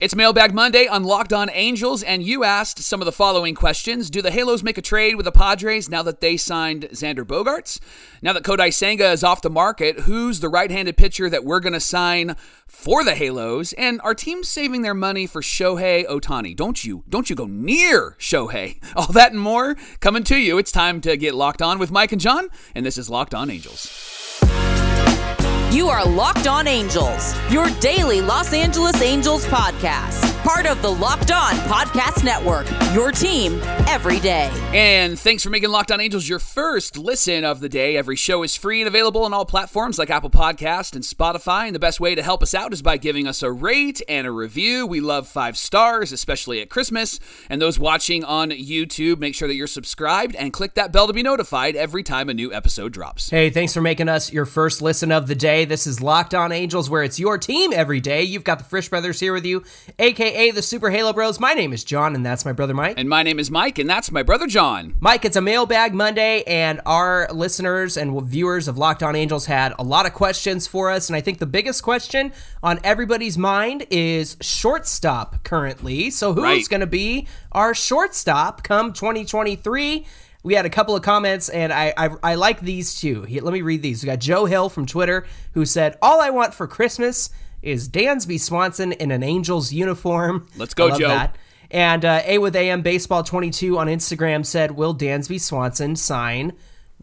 It's Mailbag Monday on Locked On Angels, and you asked some of the following questions. Do the Halos make a trade with the Padres now that they signed Xander Bogaerts? Now that Kodai Senga is off the market, who's the right handed pitcher that we're going to sign for the Halos? And are teams saving their money for Shohei Ohtani? Don't you, don't you go near Shohei. All that and more coming to you. It's time to get locked on with Mike and John, and this is Locked On Angels. You are Locked On Angels, your daily Los Angeles Angels podcast. Part of the Locked On Podcast Network, your team every day. And thanks for making Locked On Angels your first listen of the day. Every show is free and available on all platforms like Apple Podcast and Spotify. And the best way to help us out is by giving us a rate and a review. We love five stars, especially at Christmas. And those watching on YouTube, make sure that you're subscribed and click that bell to be notified every time a new episode drops. Hey, thanks for making us your first listen of the day. This is Locked On Angels, where it's your team every day. You've got the Frisch Brothers here with you, aka the Super Halo Bros. My name is John, and that's my brother Mike. And my name is Mike, and that's my brother John. Mike, it's a mailbag Monday, and our listeners and viewers of Locked On Angels had a lot of questions for us. And I think the biggest question on everybody's mind is shortstop currently. So, who's Right. going to be our shortstop come 2023? We had a couple of comments, and I, I I like these two. Here, let me read these. We got Joe Hill from Twitter who said, "All I want for Christmas is Dansby Swanson in an Angels uniform." Let's go, Joe. That. And uh, A with AM Baseball 22 on Instagram said, "Will Dansby Swanson sign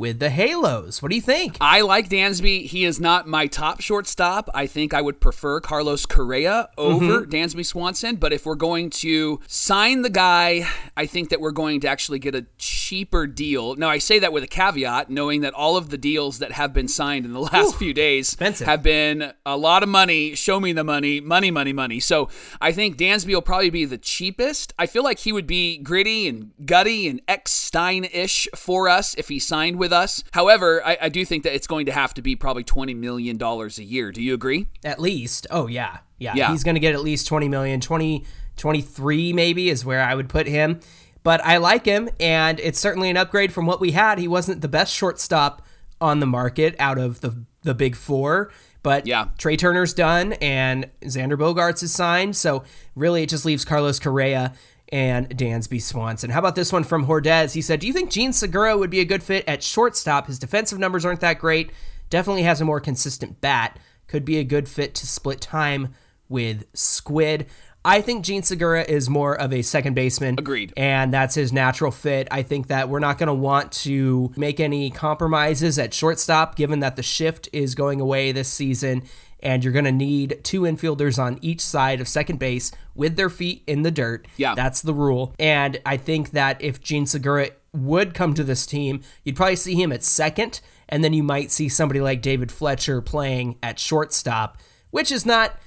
with the Halos?" What do you think? I like Dansby. He is not my top shortstop. I think I would prefer Carlos Correa over mm-hmm. Dansby Swanson. But if we're going to sign the guy, I think that we're going to actually get a cheaper deal. Now, I say that with a caveat, knowing that all of the deals that have been signed in the last few days expensive. have been a lot of money. Show me the money, money, money, money. So I think Dansby will probably be the cheapest. I feel like he would be gritty and gutty and Eckstein ish for us if he signed with us. However, I, I do think that it's going to have to be probably $20 million a year. Do you agree? At least. Oh yeah. Yeah. Yeah. He's going to get at least 20 million, 20 23 maybe is where I would put him. But I like him and it's certainly an upgrade from what we had. He wasn't the best shortstop on the market out of the the big 4, but Yeah. Trea Turner's done and Xander Bogaerts is signed, so really it just leaves Carlos Correa and Dansby Swanson. How about this one from Hordez? He said, "Do you think Jean Segura would be a good fit at shortstop? His defensive numbers aren't that great. Definitely has a more consistent bat. Could be a good fit to split time with Squid." I think Jean Segura is more of a second baseman. Agreed. And that's his natural fit. I think that we're not going to want to make any compromises at shortstop, given that the shift is going away this season. And you're going to need two infielders on each side of second base with their feet in the dirt. Yeah. That's the rule. And I think that if Jean Segura would come to this team, you'd probably see him at second. And then you might see somebody like David Fletcher playing at shortstop, which is not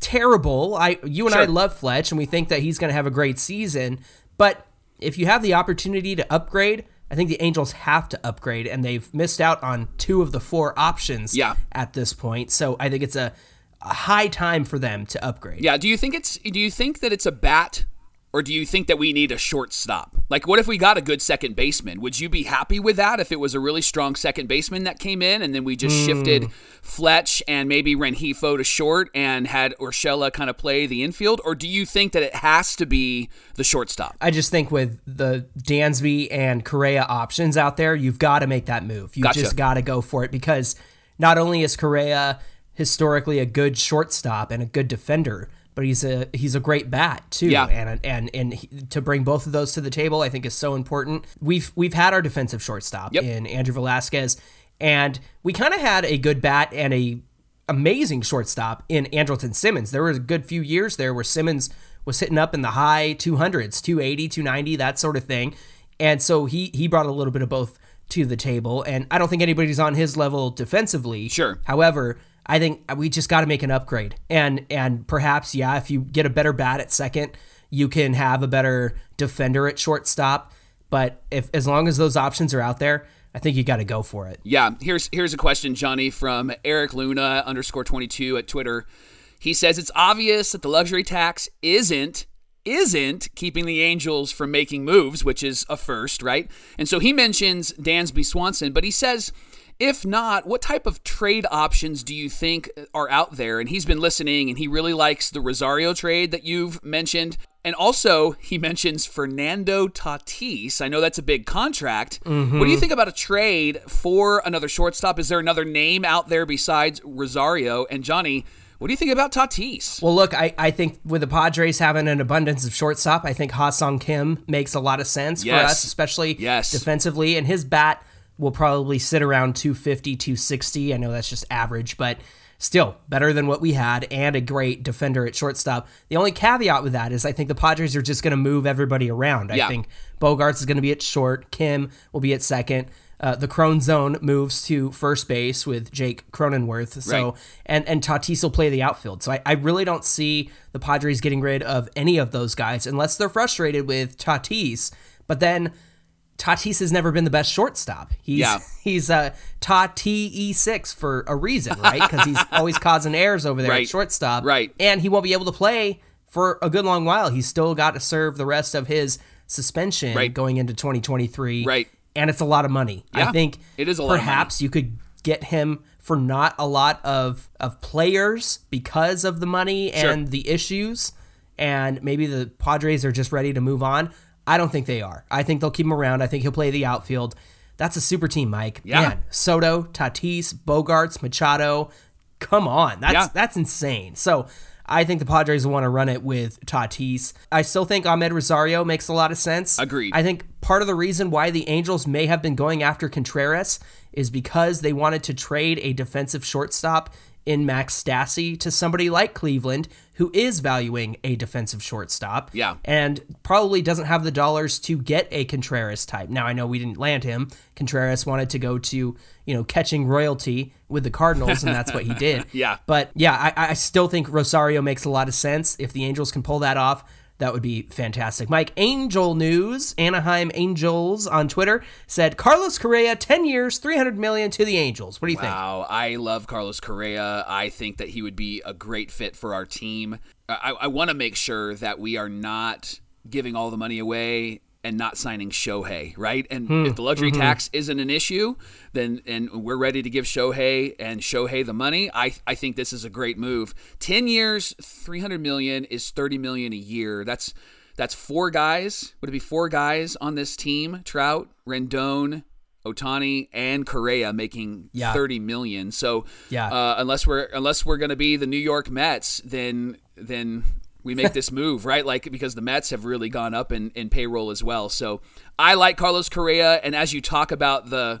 terrible. I you and I love Fletch and we think that he's going to have a great season, but if you have the opportunity to upgrade, I think the Angels have to upgrade and they've missed out on two of the four options Yeah. at this point. So I think it's a, a high time for them to upgrade. Yeah. Do you think it's? Do you think that it's a bat, or do you think that we need a shortstop? Like, what if we got a good second baseman? Would you be happy with that if it was a really strong second baseman that came in, and then we just shifted hmm. Fletch and maybe Rengifo to short and had Urshela kind of play the infield? Or do you think that it has to be the shortstop? I just think with the Dansby and Correa options out there, you've got to make that move. You Gotcha. just got to go for it because not only is Correa historically a good shortstop and a good defender, but he's a he's a great bat too. Yeah. And and and he, to bring both of those to the table, I think is so important. We've we've had our defensive shortstop Yep. in Andrew Velazquez, and we kind of had a good bat and a amazing shortstop in Andrelton Simmons. There was a good few years there where Simmons was hitting up in the high 200s, 280, 290, that sort of thing. And so he he brought a little bit of both to the table. And I don't think anybody's on his level defensively. Sure. However, I think we just got to make an upgrade. And and perhaps yeah, if you get a better bat at second, you can have a better defender at shortstop. But if as long as those options are out there, I think you got to go for it. Yeah, here's here's a question, Johnny, from Eric Luna underscore twenty two at Twitter. He says it's obvious that the luxury tax isn't isn't keeping the Angels from making moves, which is a first, right? And so he mentions Dansby Swanson, but he says If not, what type of trade options do you think are out there? And he's been listening and he really likes the Rosario trade that you've mentioned. And also, he mentions Fernando Tatis. I know that's a big contract. Mm-hmm. What do you think about a trade for another shortstop? Is there another name out there besides Rosario? And Johnny, what do you think about Tatis? Well, look, I, I think with the Padres having an abundance of shortstop, I think Ha-Seong Kim makes a lot of sense for us, especially Yes. defensively. And his bat will probably sit around 250, 260. I know that's just average, but still better than what we had and a great defender at shortstop. The only caveat with that is I think the Padres are just going to move everybody around. Yeah. I think Bogaerts is going to be at short, Kim will be at second. Uh, the Crone zone moves to first base with Jake Cronenworth. So Right. and and Tatis will play the outfield. So I, I really don't see the Padres getting rid of any of those guys unless they're frustrated with Tatis. But then Tatis has never been the best shortstop. He's Yeah. he's uh, a Tati six for a reason, right? Because he's always causing errors over there Right. at shortstop. Right. And he won't be able to play for a good long while. He's still got to serve the rest of his suspension Right. going into 2023. Right. And it's a lot of money. Yeah, I think it is a lot of money. perhaps you could get him for not a lot of of players because of the money Sure. and the issues and maybe the Padres are just ready to move on. I don't think they are. I think they'll keep him around. I think he'll play the outfield. That's a super team, Mike. Yeah. Man, Soto, Tatis, Bogaerts, Machado. Come on. That's Yeah. that's insane. So I think the Padres will want to run it with Tatis. I still think Amed Rosario makes a lot of sense. Agreed. I think part of the reason why the Angels may have been going after Contreras is because they wanted to trade a defensive shortstop in Max Stassi to somebody like Cleveland who is valuing a defensive shortstop. Yeah. And probably doesn't have the dollars to get a Contreras type. Now I know we didn't land him. Contreras wanted to go to, you know, catching royalty with the Cardinals, and that's what he did. Yeah. But yeah, I, I still think Rosario makes a lot of sense. If the Angels can pull that off, that would be fantastic. Mike, Angel News, Anaheim Angels on Twitter said Carlos Correa, 10 years, 300 million to the Angels. What do you think? Wow, I love Carlos Correa. I think that he would be a great fit for our team. I, I want to make sure that we are not giving all the money away and not signing Shohei, right? And if the luxury tax isn't an issue, then and we're ready to give Shohei and Shohei the money. I I think this is a great move. Ten years, three hundred million is thirty million a year. That's that's four guys. Would it be four guys on this team? Trout, Rendon, Ohtani, and Correa making Yeah. thirty million. So Yeah. uh, unless we're unless we're going to be the New York Mets, then then we make this move, right? Like because the Mets have really gone up in, in payroll as well. So I like Carlos Correa, and as you talk about the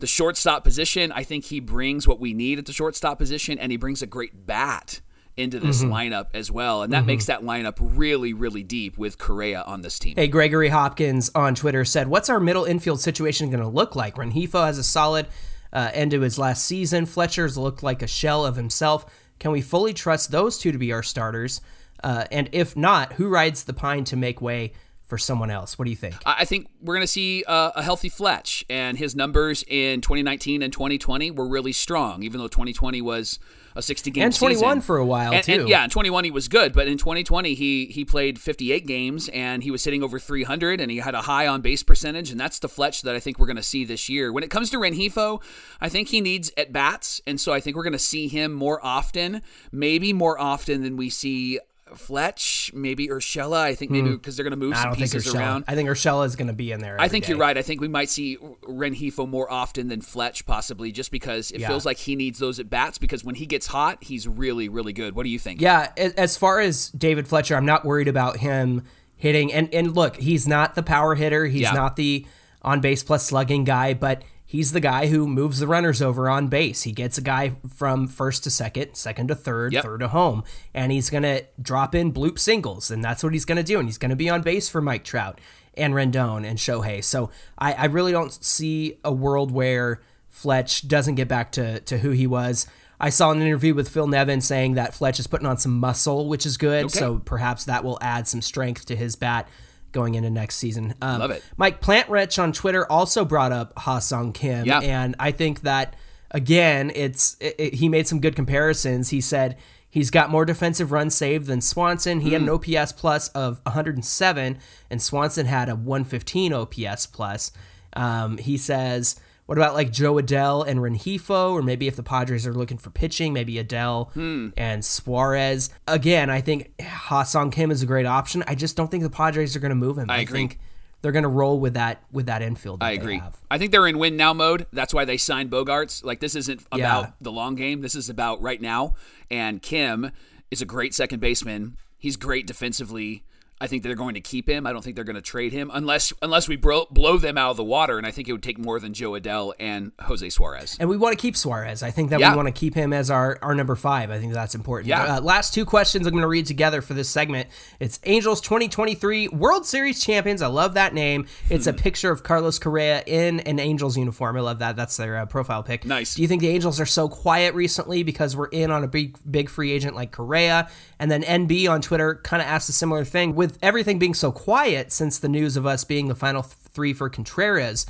the shortstop position, I think he brings what we need at the shortstop position, and he brings a great bat into this Mm-hmm. lineup as well, and that makes that lineup really, really deep with Correa on this team. Hey, Gregory Hopkins on Twitter said, What's our middle infield situation going to look like? Rengifo has a solid uh, end to his last season. Fletcher's looked like a shell of himself. Can we fully trust those two to be our starters? Uh, and if not, who rides the pine to make way for someone else? What do you think? I think we're going to see uh, a healthy Fletch, and his numbers in 2019 and 2020 were really strong, even though 2020 was a 60 game And 21 season. for a while, And- and, too. yeah, in 21 he was good, but in 2020 he he played 58 games and he was hitting over 300 and he had a high on base percentage, and that's the Fletch that I think we're going to see this year. When it comes to Rengifo, I think he needs at bats, and so I think we're going to see him more often, maybe more often than we see. Fletch, maybe Urshela. I think maybe because they're going to move Hmm. I some pieces Urshela. around. I think Urshela is going to be in there. I think day. you're right. I think we might see Rengifo more often than Fletch, possibly, just because it Yeah. feels like he needs those at bats. Because when he gets hot, he's really, really good. What do you think? Yeah, as far as David Fletcher, I'm not worried about him hitting. And and look, he's not the power hitter. He's Yeah. not the on base plus slugging guy, but he's the guy who moves the runners over on base. He gets a guy from first to second, second to third, Yep. third to home, and he's gonna drop in bloop singles, and that's what he's gonna do. And he's gonna be on base for Mike Trout and Rendon and Shohei. So I, I really don't see a world where Fletch doesn't get back to, to who he was. I saw an interview with Phil Nevin saying that Fletch is putting on some muscle, which is good. Okay. So perhaps that will add some strength to his bat going into next season. Um, Love it. Mike Plantrich on Twitter also brought up Ha-Seong Kim, Yeah. and I think that again, it's it, it- he made some good comparisons. He said he's got more defensive runs saved than Swanson. He had Hmm. an OPS plus of 107, and Swanson had a 115 OPS plus. Um, he says What about like Jo Adell and Rengifo, or maybe if the Padres are looking for pitching, maybe Adell Hmm. and Suarez. Again, I think Ha-Seong Kim is a great option. I just don't think the Padres are going to move him. I agree. think they're going to roll with that with that infield. That I they agree. have. I think they're in win now mode. That's why they signed Bogaerts. Like this isn't about Yeah. the long game. This is about right now. And Kim is a great second baseman. He's great defensively. I think they're going to keep him. I don't think they're going to trade him unless unless we bro- blow them out of the water. And I think it would take more than Jo Adell and Jose Suarez. And we want to keep Suarez. I think that Yeah. we want to keep him as our, our number five. I think that's important. Yeah. Uh, last two questions I'm going to read together for this segment. It's Angels 2023 World Series champions. I love that name. It's Hmm. a picture of Carlos Correa in an Angels uniform. I love that. That's their uh, profile pic. Nice. Do you think the Angels are so quiet recently because we're in on a big big free agent like Correa? And then NB on Twitter kind of asked a similar thing. With everything being so quiet since the news of us being the final th- three for Contreras,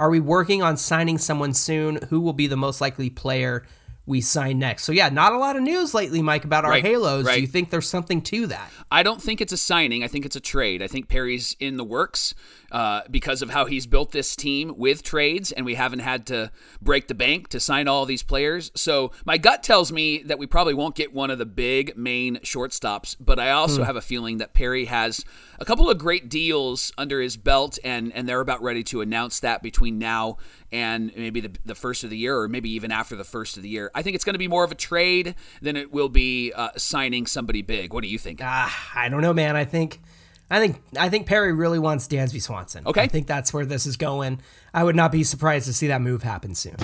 are we working on signing someone soon? Who will be the most likely player we sign next? So yeah, not a lot of news lately, Mike, about our Right, Halos. right. Do you think there's something to that? I don't think it's a signing. I think it's a trade. I think Perry's in the works uh, because of how he's built this team with trades, and we haven't had to break the bank to sign all these players. So my gut tells me that we probably won't get one of the big main shortstops, but I also have a feeling that Perry has a couple of great deals under his belt, and and they're about ready to announce that between now and maybe the, the first of the year, or maybe even after the first of the year. I think it's going to be more of a trade than it will be uh, signing somebody big. What do you think? Ah, I don't know, man. I think, I think, I think Perry really wants Dansby Swanson. Okay. I think that's where this is going. I would not be surprised to see that move happen soon.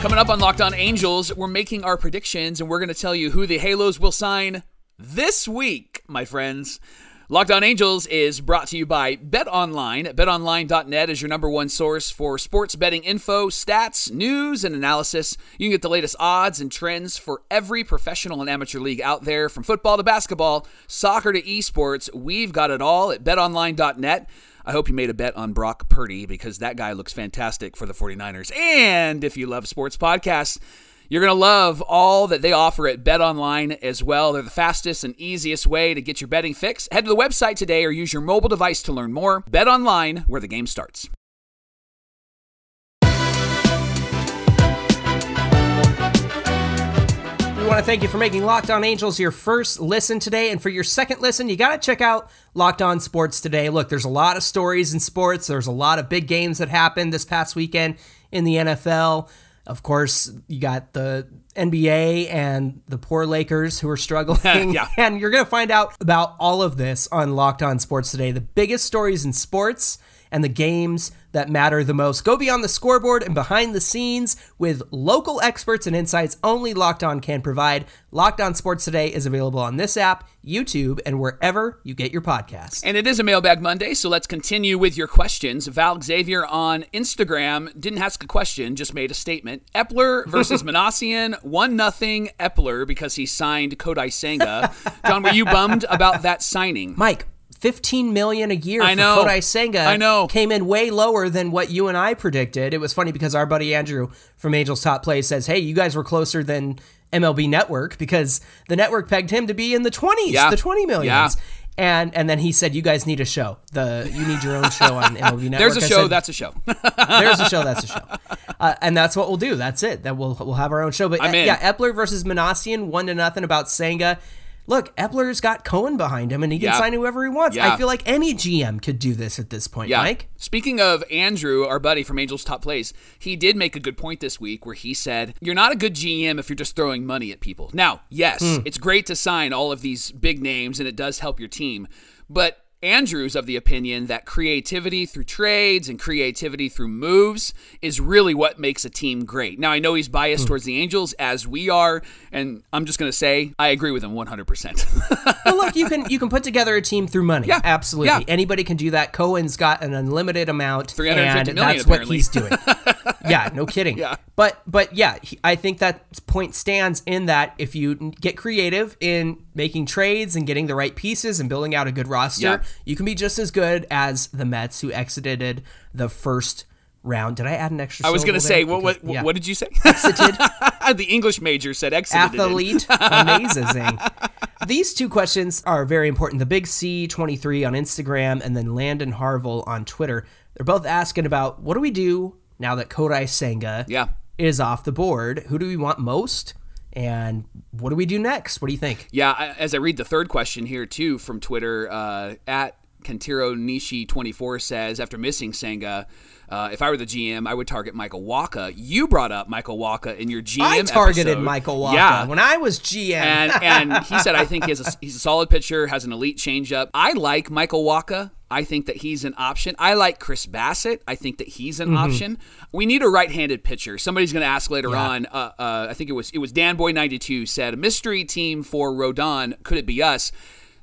Coming up on Locked On Angels, we're making our predictions and we're going to tell you who the Halos will sign this week, my friends. Locked On Angels is brought to you by BetOnline. BetOnline.net is your number one source for sports betting info, stats, news, and analysis. You can get the latest odds and trends for every professional and amateur league out there, from football to basketball, soccer to esports. We've got it all at BetOnline.net. I hope you made a bet on Brock Purdy because that guy looks fantastic for the 49ers. And if you love sports podcasts, you're going to love all that they offer at BetOnline as well. They're the fastest and easiest way to get your betting fix. Head to the website today or use your mobile device to learn more. BetOnline, where the game starts. We want to thank you for making Locked On Angels your first listen today. And for your second listen, you got to check out Locked On Sports today. Look, there's a lot of stories in sports. There's a lot of big games that happened this past weekend in the NFL. Of course, you got the NBA and the poor Lakers who are struggling. Yeah. And you're going to find out about all of this on Locked On Sports today. The biggest stories in sports and the games that matter the most. Go beyond the scoreboard and behind the scenes with local experts and insights only Locked On can provide. Locked On Sports Today is available on this app, YouTube, and wherever you get your podcasts. And it is a Mailbag Monday, so let's continue with your questions. Val Xavier on Instagram didn't ask a question, just made a statement. Eppler versus Minasian, one nothing Eppler because he signed Kodai Senga. John, were you bummed about that signing? Mike, 15 million a year I for know. Kodai Senga I know. came in way lower than what you and I predicted. It was funny because our buddy Andrew from Angels Top Play says, "Hey, you guys were closer than MLB Network because the network pegged him to be in the 20s, Yeah. the 20 millions." Yeah. And and then he said, "You guys need a show. The you need your own show on MLB Network." There's a show, said, that's a show. there's a show. That's a show, uh, and that's what we'll do. That's it. That we'll we'll have our own show. But uh, yeah, Eppler versus Minasian, one to nothing about Senga. Look, Eppler's got Cohen behind him, and he can Yeah. sign whoever he wants. Yeah. I feel like any GM could do this at this point, Yeah. Mike. Speaking of Andrew, our buddy from Angels Top Plays, he did make a good point this week where he said, You're not a good GM if you're just throwing money at people. Now, yes, Hmm. it's great to sign all of these big names and it does help your team, but Andrew's of the opinion that creativity through trades and creativity through moves is really what makes a team great. Now, I know he's biased Hmm. towards the Angels as we are, and I'm just going to say I agree with him 100%. Well, look, you can you can put together a team through money. Yeah. absolutely. Yeah. Anybody can do that. Cohen's got an unlimited amount, 350 and million, that's what he's doing. yeah, no kidding. Yeah. but but yeah, he, I think that point stands in that if you get creative in making trades and getting the right pieces and building out a good roster, Yeah. you can be just as good as the Mets who exited the first round. Did I add an extra? I was going to say, what, what, yeah. what did you say? Exited. the English major said exited. athlete amazing These two questions are very important. The Big C23 on Instagram and then Landon Harville on Twitter. They're both asking about what do we do now that Kodai Senga Yeah. is off the board? Who do we want most? And what do we do next? What do you think? Yeah, I- as I read the third question here too from Twitter, uh, at Kentiro Nishi twenty four says after missing Senga, uh, if I were the GM, I would target Michael Wacha. You brought up Michael Wacha in your GM. I targeted episode. Michael Wacha Yeah. when I was GM. and and he said I think he has a, he's a solid pitcher, has an elite changeup. I like Michael Wacha. I think that he's an option. I like Chris Bassitt. I think that he's Mm-hmm. an option. We need a right-handed pitcher. Somebody's going to ask later on. Uh, uh, I think it was it was Dan Boy ninety two said a mystery team for Rodon. Could it be us?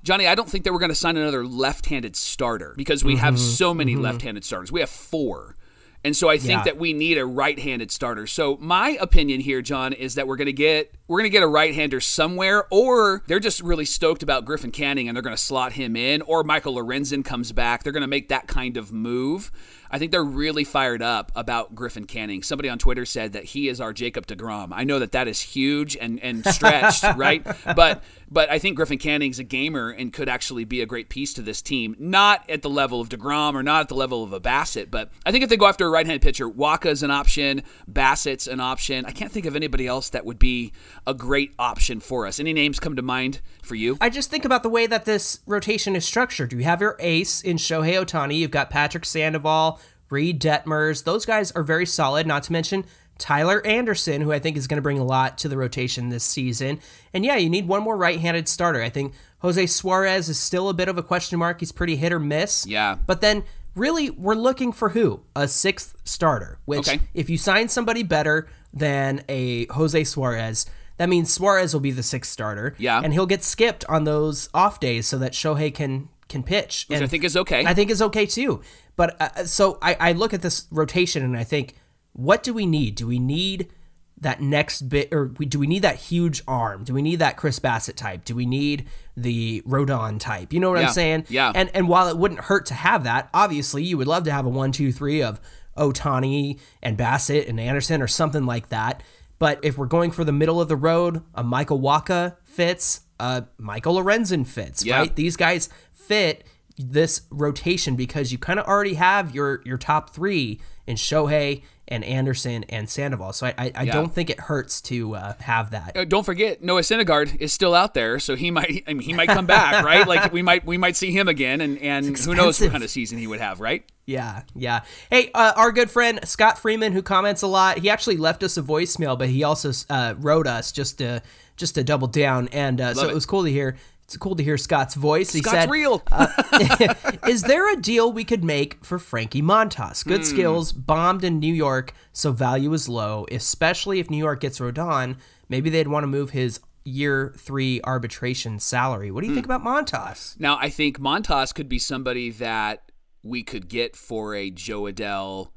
Johnny, I don't think that we're going to sign another left-handed starter because we Mm-hmm. have so many left-handed starters. We have four. And so I think Yeah. that we need a right-handed starter. So my opinion here, John, is that we're going to get we're going to get a right-hander somewhere, or they're just really stoked about Griffin Canning and they're going to slot him in, or Michael Lorenzen comes back. They're going to make that kind of move. I think they're really fired up about Griffin Canning. Somebody on Twitter said that he is our Jacob Degrom. I know that that is huge and and stretched, right? But but I think Griffin Canning's a gamer and could actually be a great piece to this team. Not at the level of Degrom or not at the level of a Bassitt, but I think if they go after a right-handed pitcher, Wacha's an option, Bassitt's an option. I can't think of anybody else that would be a great option for us. Any names come to mind for you? I just think about the way that this rotation is structured. You have your ace in Shohei Ohtani. You've got Patrick Sandoval, Reid Detmers. Those guys are very solid. Not to mention Tyler Anderson, who I think is going to bring a lot to the rotation this season. And yeah, you need one more right-handed starter. I think Jose Suarez is still a bit of a question mark. He's pretty hit or miss. Yeah. But then really we're looking for who? A sixth starter, which Okay. if you sign somebody better than a Jose Suarez, that means Suarez will be the sixth starter. Yeah. And he'll get skipped on those off days so that Shohei can can pitch. Which I think is okay. I think is okay too. But uh, so I, I look at this rotation and I think, what do we need? Do we need that next bit, or we, do we need that huge arm? Do we need that Chris Bassitt type? Do we need the Rodon type? You know what Yeah, I'm saying? yeah. And and while it wouldn't hurt to have that, obviously you would love to have a one, two, three of Ohtani and Bassitt and Anderson or something like that. But if we're going for the middle of the road, a Michael Wacha fits, a Michael Lorenzen fits, Yeah. right? These guys fit this rotation because you kind of already have your your top three in Shohei and Anderson and Sandoval. So I I, I Yeah. don't think it hurts to uh, have that. Uh, don't forget Noah Syndergaard is still out there, so he might I mean, he might come back, right? Like we might we might see him again, and and who knows what kind of season he would have, right? Yeah, yeah. Hey, uh, our good friend Scott Freeman, who comments a lot, he actually left us a voicemail, but he also uh, wrote us just to just to double down, and uh, so it. it was cool to hear. It's cool to hear Scott's voice. He Scott's said, real. Uh, is there a deal we could make for Frankie Montas? Good hmm. skills, bombed in New York, so value is low, especially if New York gets Rodon. Maybe they'd want to move his year three arbitration salary. What do you hmm. think about Montas? Now, I think Montas could be somebody that we could get for a Jo Adell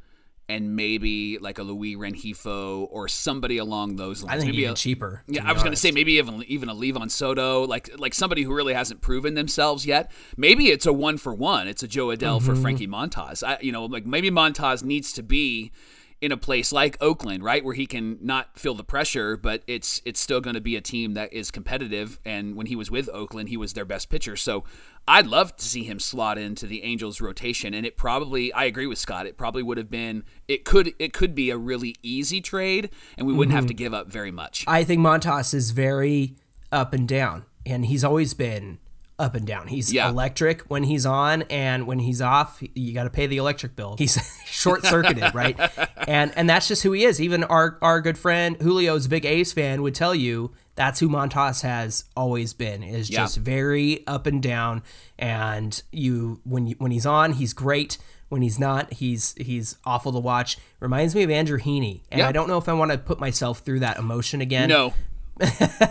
and maybe like a Luis Rengifo or somebody along those lines. I think maybe even a, cheaper. Yeah, I was going to say maybe even even a Livan Soto, like like somebody who really hasn't proven themselves yet. Maybe it's a one for one. It's a Jo Adell Mm-hmm. for Frankie Montas. I, you know, like maybe Montas needs to be in a place like Oakland, right, where he can not feel the pressure, but it's it's still going to be a team that is competitive. And when he was with Oakland, he was their best pitcher. So I'd love to see him slot into the Angels rotation. And it probably, I agree with Scott. It probably would have been, it could it could be a really easy trade, and we wouldn't have to Mm-hmm. give up very much. I think Montas is very up and down, and he's always been up and down. He's Yeah. electric when he's on, and when he's off, you got to pay the electric bill. He's short circuited, right? And and that's just who he is. Even our our good friend Julio's big Ace fan would tell you that's who Montas has always been. Is Yeah. just very up and down. And you when you when he's on, he's great. When he's not, he's he's awful to watch. Reminds me of Andrew Heaney, and Yeah. I don't know if I want to put myself through that emotion again. No.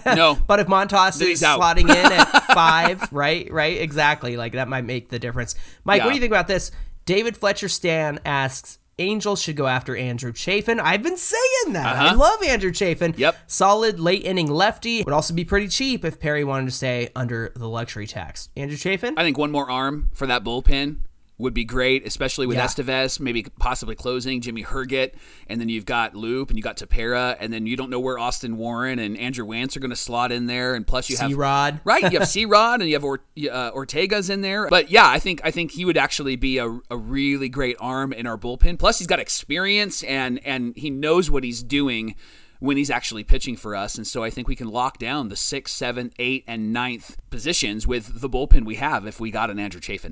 No. But if Montas is out. slotting in at five, right, right, exactly, like that might make the difference. Mike, what do you think about this? David Fletcher Stan asks, Angels should go after Andrew Chafin. I've been saying that. I love Andrew Chafin. Uh-huh. Yep. Solid late inning lefty. Would also be pretty cheap if Perry wanted to stay under the luxury tax. Andrew Chafin? I think one more arm for that bullpen would be great, especially with Yeah. Estevez, maybe possibly closing Jimmy Herget, and then you've got Loup and you got Tepera, and then you don't know where Austin Warren and Andrew Wantz are going to slot in there, and plus you have C-Rod. right? You have C Rod and you have or- uh, Ortega's in there, but yeah, I think I think he would actually be a, a really great arm in our bullpen. Plus, he's got experience and and he knows what he's doing when he's actually pitching for us, and so I think we can lock down the six, seven, eight, and ninth positions with the bullpen we have if we got an Andrew Chafin.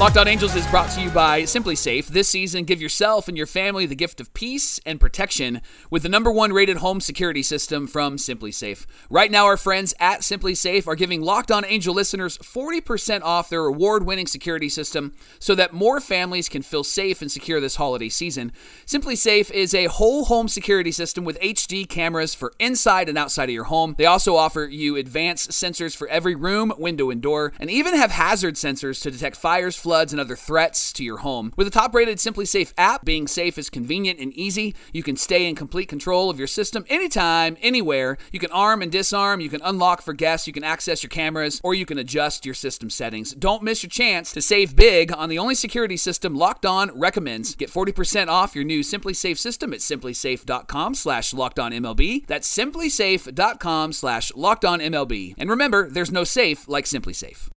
Locked On Angels is brought to you by SimpliSafe. This season, give yourself and your family the gift of peace and protection with the number one rated home security system from SimpliSafe. Right now, our friends at SimpliSafe are giving Locked On Angel listeners 40% off their award winning security system so that more families can feel safe and secure this holiday season. SimpliSafe is a whole home security system with HD cameras for inside and outside of your home. They also offer you advanced sensors for every room, window, and door, and even have hazard sensors to detect fires, floods, and other threats to your home. With the top rated SimpliSafe app, being safe is convenient and easy. You can stay in complete control of your system anytime, anywhere. You can arm and disarm, you can unlock for guests, you can access your cameras, or you can adjust your system settings. Don't miss your chance to save big on the only security system Locked On recommends. Get 40% off your new SimpliSafe system at simplisafe.com slash locked on MLB. That's simplisafe.com slash locked on MLB. And remember, there's no safe like SimpliSafe.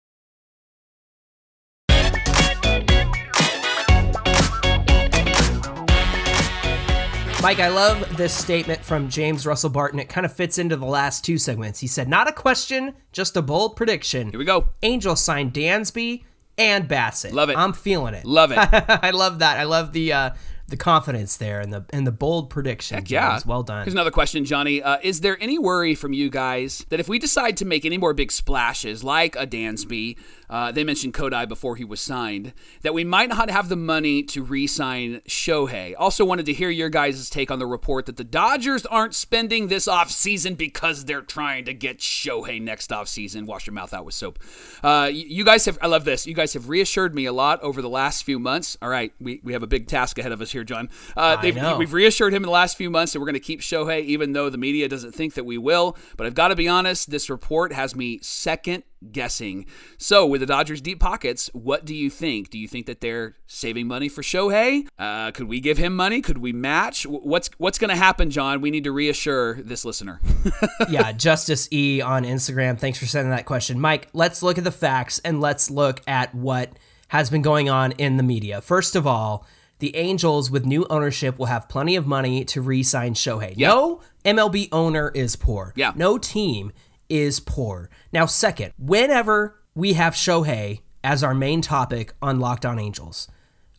Mike, I love this statement from James Russell Barton. It kind of fits into the last two segments. He said, Not a question, just a bold prediction. Here we go. Angels signed Dansby and Bassitt. Love it. I'm feeling it. Love it. I love that. I love the uh, the confidence there and the and the bold prediction. Yeah. James. Well done. Here's another question, Johnny. Uh, is there any worry from you guys that if we decide to make any more big splashes, like a Dansby, uh, they mentioned Kodai before he was signed, that we might not have the money to re sign Shohei? Also, wanted to hear your guys' take on the report that the Dodgers aren't spending this offseason because they're trying to get Shohei next offseason. Wash your mouth out with soap. Uh, you guys have, I love this. You guys have reassured me a lot over the last few months. All right, we, we have a big task ahead of us here, John. Uh, I know. We've reassured him in the last few months that we're going to keep Shohei, even though the media doesn't think that we will. But I've got to be honest, this report has me second guessing. So, with the Dodgers' deep pockets, what do you think? Do you think that they're saving money for Shohei? Uh, could we give him money? Could we match? What's what's going to happen, John? We need to reassure this listener. yeah, Justice E on Instagram. Thanks for sending that question. Mike, let's look at the facts and let's look at what has been going on in the media. First of all, the Angels with new ownership will have plenty of money to re-sign Shohei. No MLB owner is poor. Yeah. No team is poor. Now, second, whenever we have Shohei as our main topic on Locked On Angels,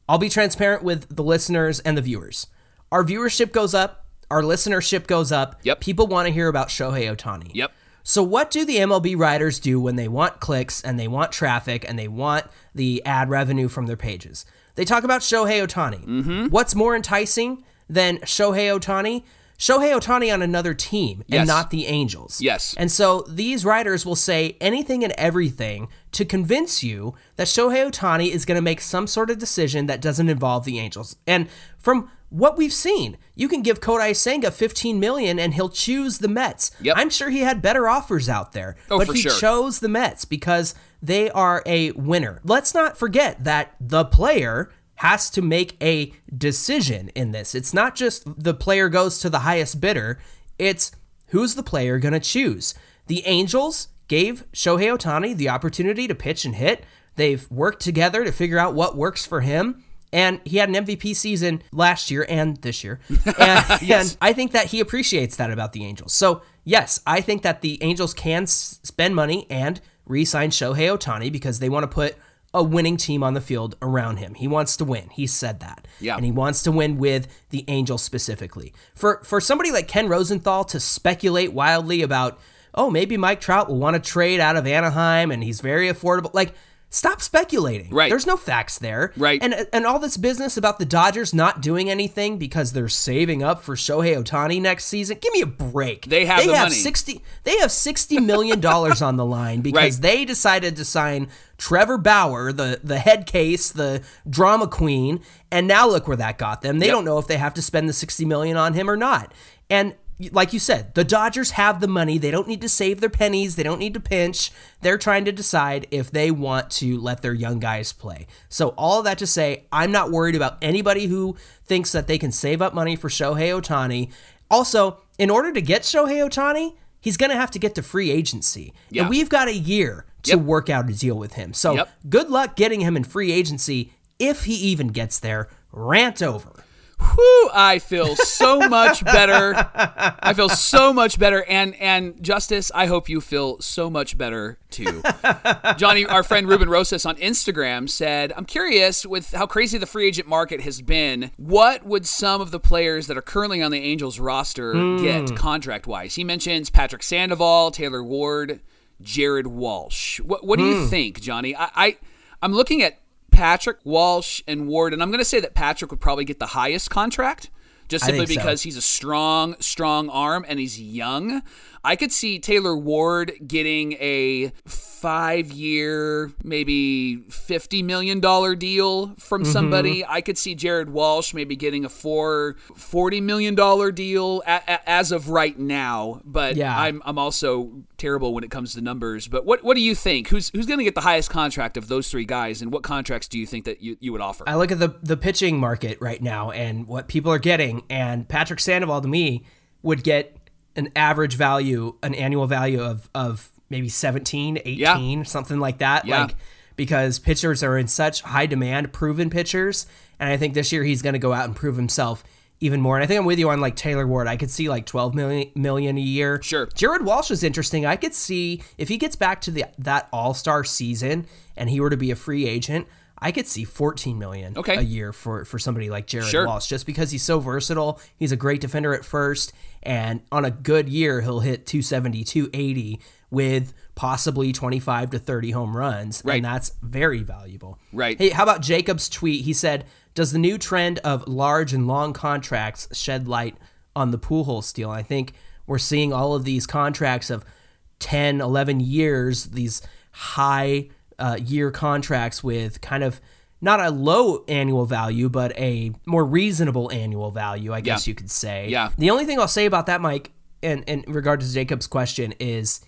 I'll be transparent with the listeners and the viewers. Our viewership goes up, our listenership goes up. Yep. People want to hear about Shohei Ohtani. Yep. So, what do the MLB writers do when they want clicks and they want traffic and they want the ad revenue from their pages? They talk about Shohei Ohtani. Mm-hmm. What's more enticing than Shohei Ohtani? Shohei Ohtani on another team and Yes. not the Angels. Yes. And so these writers will say anything and everything to convince you that Shohei Ohtani is going to make some sort of decision that doesn't involve the Angels. And from what we've seen, you can give Kodai Senga 15 million and he'll choose the Mets. Yep. I'm sure he had better offers out there, Oh, but he sure. chose the Mets because they are a winner. Let's not forget that the player has to make a decision in this. It's not just the player goes to the highest bidder, it's who's the player going to choose. The Angels gave Shohei Ohtani the opportunity to pitch and hit. They've worked together to figure out what works for him. And he had an MVP season last year and this year. And, and I think that he appreciates that about the Angels. So, yes, I think that the Angels can s- spend money and re sign Shohei Ohtani because they want to put a winning team on the field around him. He wants to win. He said that. Yeah. And he wants to win with the Angels specifically. For for somebody like Ken Rosenthal to speculate wildly about, oh, maybe Mike Trout will want to trade out of Anaheim and he's very affordable. Like, stop speculating. Right. There's no facts there. Right. And and all this business about the Dodgers not doing anything because they're saving up for Shohei Ohtani next season. Give me a break. They have they the have money. sixty they have sixty million dollars on the line because Right. they decided to sign Trevor Bauer, the the head case, the drama queen, and now look where that got them. They Yep. don't know if they have to spend the 60 million on him or not. And like you said, the Dodgers have the money. They don't need to save their pennies. They don't need to pinch. They're trying to decide if they want to let their young guys play. So, all that to say, I'm not worried about anybody who thinks that they can save up money for Shohei Ohtani. Also, in order to get Shohei Ohtani, he's going to have to get to free agency. Yeah. And we've got a year to Yep. work out a deal with him. So, Yep. good luck getting him in free agency if he even gets there. Rant over. Whew, I feel so much better. I feel so much better. And and Justice, I hope you feel so much better too. Johnny, our friend Ruben Rosas on Instagram said, I'm curious with how crazy the free agent market has been, what would some of the players that are currently on the Angels roster hmm. get contract wise? He mentions Patrick Sandoval, Taylor Ward, Jared Walsh. What what do you hmm. think, Johnny? I, I I'm looking at Patrick, Walsh, and Ward, and I'm going to say that Patrick would probably get the highest contract, just simply think so. because he's a strong, strong arm and he's young. I could see Taylor Ward getting a five year, maybe $50 million deal from Mm-hmm. somebody. I could see Jared Walsh maybe getting a four, $40 million deal a, a, as of right now. But Yeah. I'm, I'm also terrible when it comes to numbers. But what, what do you think? Who's, who's going to get the highest contract of those three guys? And what contracts do you think that you, you would offer? I look at the the pitching market right now and what people are getting, and Patrick Sandoval to me would get an average value, an annual value of of maybe 17, 18, something like that. Yeah. Like because pitchers are in such high demand, proven pitchers, and I think this year he's going to go out and prove himself even more. And I think I'm with you on like Taylor Ward. I could see like 12 million, million a year. Sure. Jared Walsh is interesting. I could see if he gets back to the that All Star season and he were to be a free agent, I could see 14 million Okay. a year for for somebody like Jared Sure. Walsh, just because he's so versatile. He's a great defender at first, and on a good year, he'll hit 270, 280 with possibly 25 to 30 home runs, Right. and that's very valuable. Right. Hey, how about Jacob's tweet? He said, "Does the new trend of large and long contracts shed light on the Pujols deal?" I think we're seeing all of these contracts of 10, 11 years, these high uh, year contracts with kind of not a low annual value, but a more reasonable annual value, I guess Yeah. you could say. Yeah. The only thing I'll say about that, Mike, in, in regard to Jacob's question, is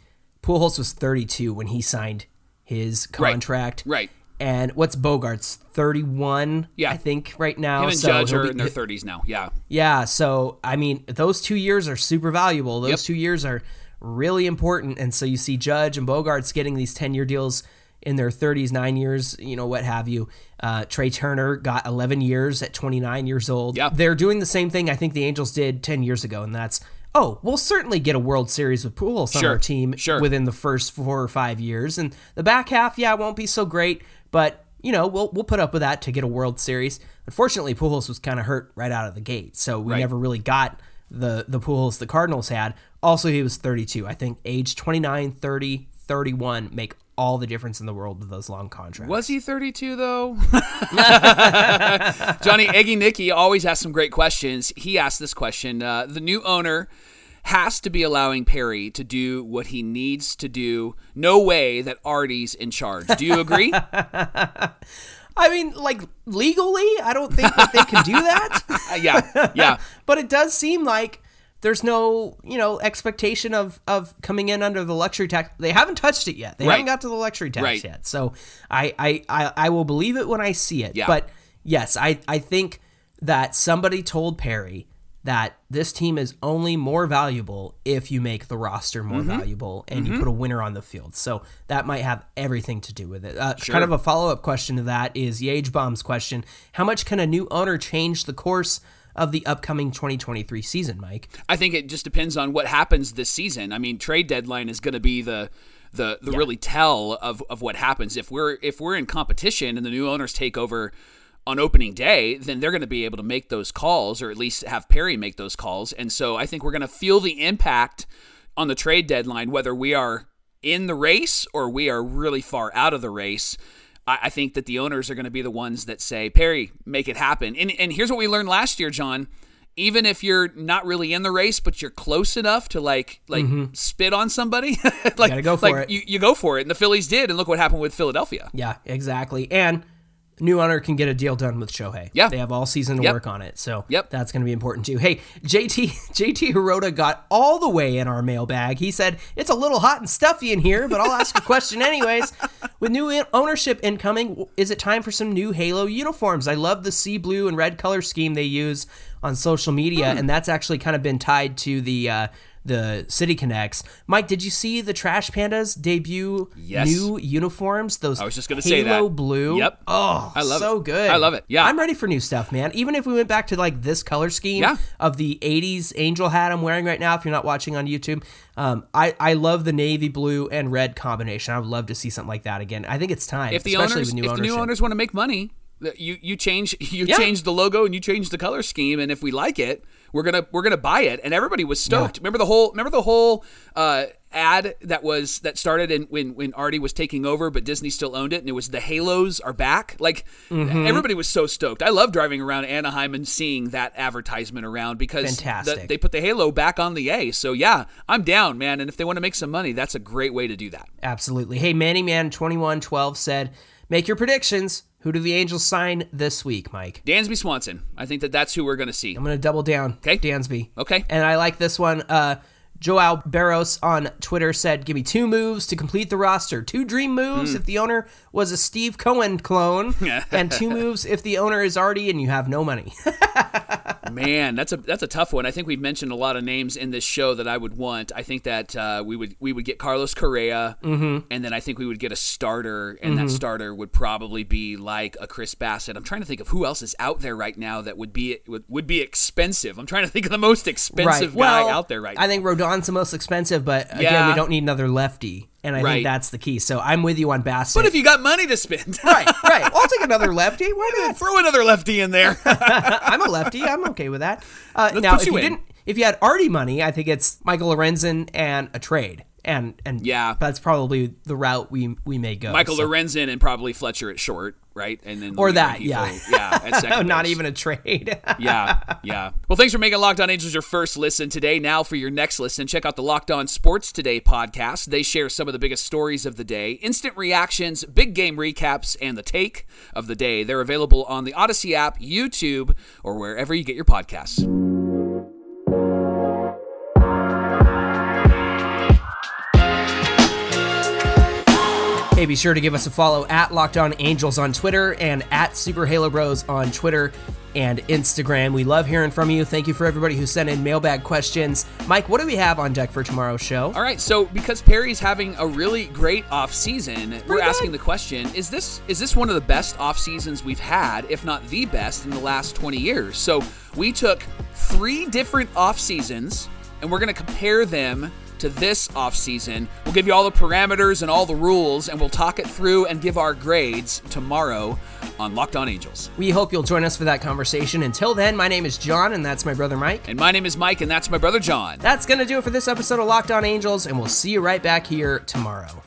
Pujols was 32 when he signed his contract. Right. And what's Bogart's 31? Yeah. I think right now. Him and so Judge are be- in their 30s now. Yeah. yeah, so I mean, those two years are super valuable. Those Yep. two years are really important, and so you see Judge and Bogaerts getting these ten-year deals in their 30s, nine years, you know, what have you. Uh, Trea Turner got 11 years at 29 years old. Yeah. They're doing the same thing I think the Angels did 10 years ago, and that's oh, we'll certainly get a World Series with Pujols on Sure, our team sure. within the first four or five years, and the back half, yeah, won't be so great, but. You know, we'll we'll put up with that to get a World Series. Unfortunately, Pujols was kind of hurt right out of the gate, so we Right. never really got the the Pujols the Cardinals had. Also, he was 32. I think age 29, 30, 31 make all the difference in the world with those long contracts. Was he 32 though? Johnny Eggy Nicky always asks some great questions. He asked this question: uh, The new owner has to be allowing Perry to do what he needs to do. No way that Arte's in charge. Do you agree? I mean, like legally, I don't think that they can do that. Yeah, yeah, but it does seem like there's no, you know, expectation of of coming in under the luxury tax. They haven't touched it yet. They Right. haven't got to the luxury tax Right. yet. So I, I I I will believe it when I see it. Yeah. But yes, I I think that somebody told Perry that this team is only more valuable if you make the roster more Mm-hmm. valuable and you put a winner on the field. So that might have everything to do with it. Uh, Kind of a follow up question to that is Yage Bomb's question: How much can a new owner change the course of the upcoming 2023 season, Mike? I think it just depends on what happens this season. I mean, trade deadline is going to be the the the really tell of, of what happens. If we're if we're in competition and the new owners take over on opening day, then they're going to be able to make those calls, or at least have Perry make those calls. And so I think we're going to feel the impact on the trade deadline, whether we are in the race or we are really far out of the race. I, I think that the owners are going to be the ones that say, Perry, make it happen. And, and here's what we learned last year, John even if you're not really in the race, but you're close enough to like like mm-hmm. spit on somebody, like gotta go for like it. You, you go for it, and the Phillies did, and look what happened with Philadelphia. Yeah, exactly. And new owner can get a deal done with Shohei. Yeah. They have all season to Yep. work on it. So Yep. that's going to be important too. Hey, JT JT Hirota got all the way in our mailbag. He said, It's a little hot and stuffy in here, but I'll ask a question anyways. With new ownership incoming, is it time for some new Halo uniforms? I love the sea blue and red color scheme they use on social media, Hmm. and that's actually kind of been tied to the. Uh, the City Connects. Mike, did you see the Trash Pandas debut Yes. new uniforms? Those I was just gonna say that. blue. Yep. Oh, I love so it. good. I love it. Yeah. I'm ready for new stuff, man. Even if we went back to like this color scheme Yeah. of the 80s angel hat I'm wearing right now, if you're not watching on YouTube, um, I, I love the navy blue and red combination. I would love to see something like that again. I think it's time, if the especially owners with new if the new owners want to make money you you change you Yeah. change the logo and you change the color scheme and if we like it we're gonna we're gonna buy it. And everybody was stoked. Remember the whole remember the whole uh, ad that was that started in when when Arte was taking over but Disney still owned it and it was the Halos are back. Like Mm-hmm. everybody was so stoked. I love driving around Anaheim and seeing that advertisement around because the- they put the Halo back on the A. So yeah I'm down man. And if they want to make some money that's a great way to do that. Absolutely. Hey, Manny Man 2112 said, make your predictions. Who do the Angels sign this week, Mike? Dansby Swanson I think that that's who we're gonna see I'm going to double down. Okay. Dansby. Okay. And I like this one. Uh, Joao Barros on Twitter said, Give me two moves to complete the roster. Two dream moves Hmm. if the owner was a Steve Cohen clone, and two moves if the owner is already and you have no money. Man, that's a that's a tough one. I think we've mentioned a lot of names in this show that I would want. I think that uh, we would we would get Carlos Correa, Mm-hmm. and then I think we would get a starter, and that starter would probably be like a Chris Bassitt. I'm trying to think of who else is out there right now that would be would, would be expensive. I'm trying to think of the most expensive guy Well, out there right now. I think Rodon's the most expensive, but again, Yeah. we don't need another lefty. And I Right. think that's the key. So I'm with you on Bassitt. but if you got money to spend, right, right. I'll take another lefty. Why not? throw another lefty in there. I'm a lefty. I'm okay with that. Uh, now, if you you didn't, if you had Arte money, I think it's Michael Lorenzen and a trade, and and Yeah. that's probably the route we we may go. Michael so. Lorenzen and probably Fletcher at short, right? And then Or that, yeah. yeah, at second not base. even a trade. yeah, yeah. Well, thanks for making Locked On Angels your first listen today. Now, for your next listen, check out the Locked On Sports Today podcast. They share some of the biggest stories of the day, instant reactions, big game recaps, and the take of the day. They're available on the Odyssey app, YouTube, or wherever you get your podcasts. Hey, be sure to give us a follow at Locked On Angels on Twitter and at Super Halo Bros on Twitter and Instagram. We love hearing from you. Thank you for everybody who sent in mailbag questions. Mike, what do we have on deck for tomorrow's show? All right, so because Perry's having a really great off season, we're Pretty asking the question: Is this is this one of the best off seasons we've had, if not the best in the last 20 years? So we took three different off seasons, and we're going to compare them to this off season. We'll give you all the parameters and all the rules, and we'll talk it through and give our grades tomorrow on Locked On Angels. We hope you'll join us for that conversation. Until then, my name is John, and that's my brother Mike. And my name is Mike, and that's my brother John. That's going to do it for this episode of Locked On Angels, and we'll see you right back here tomorrow.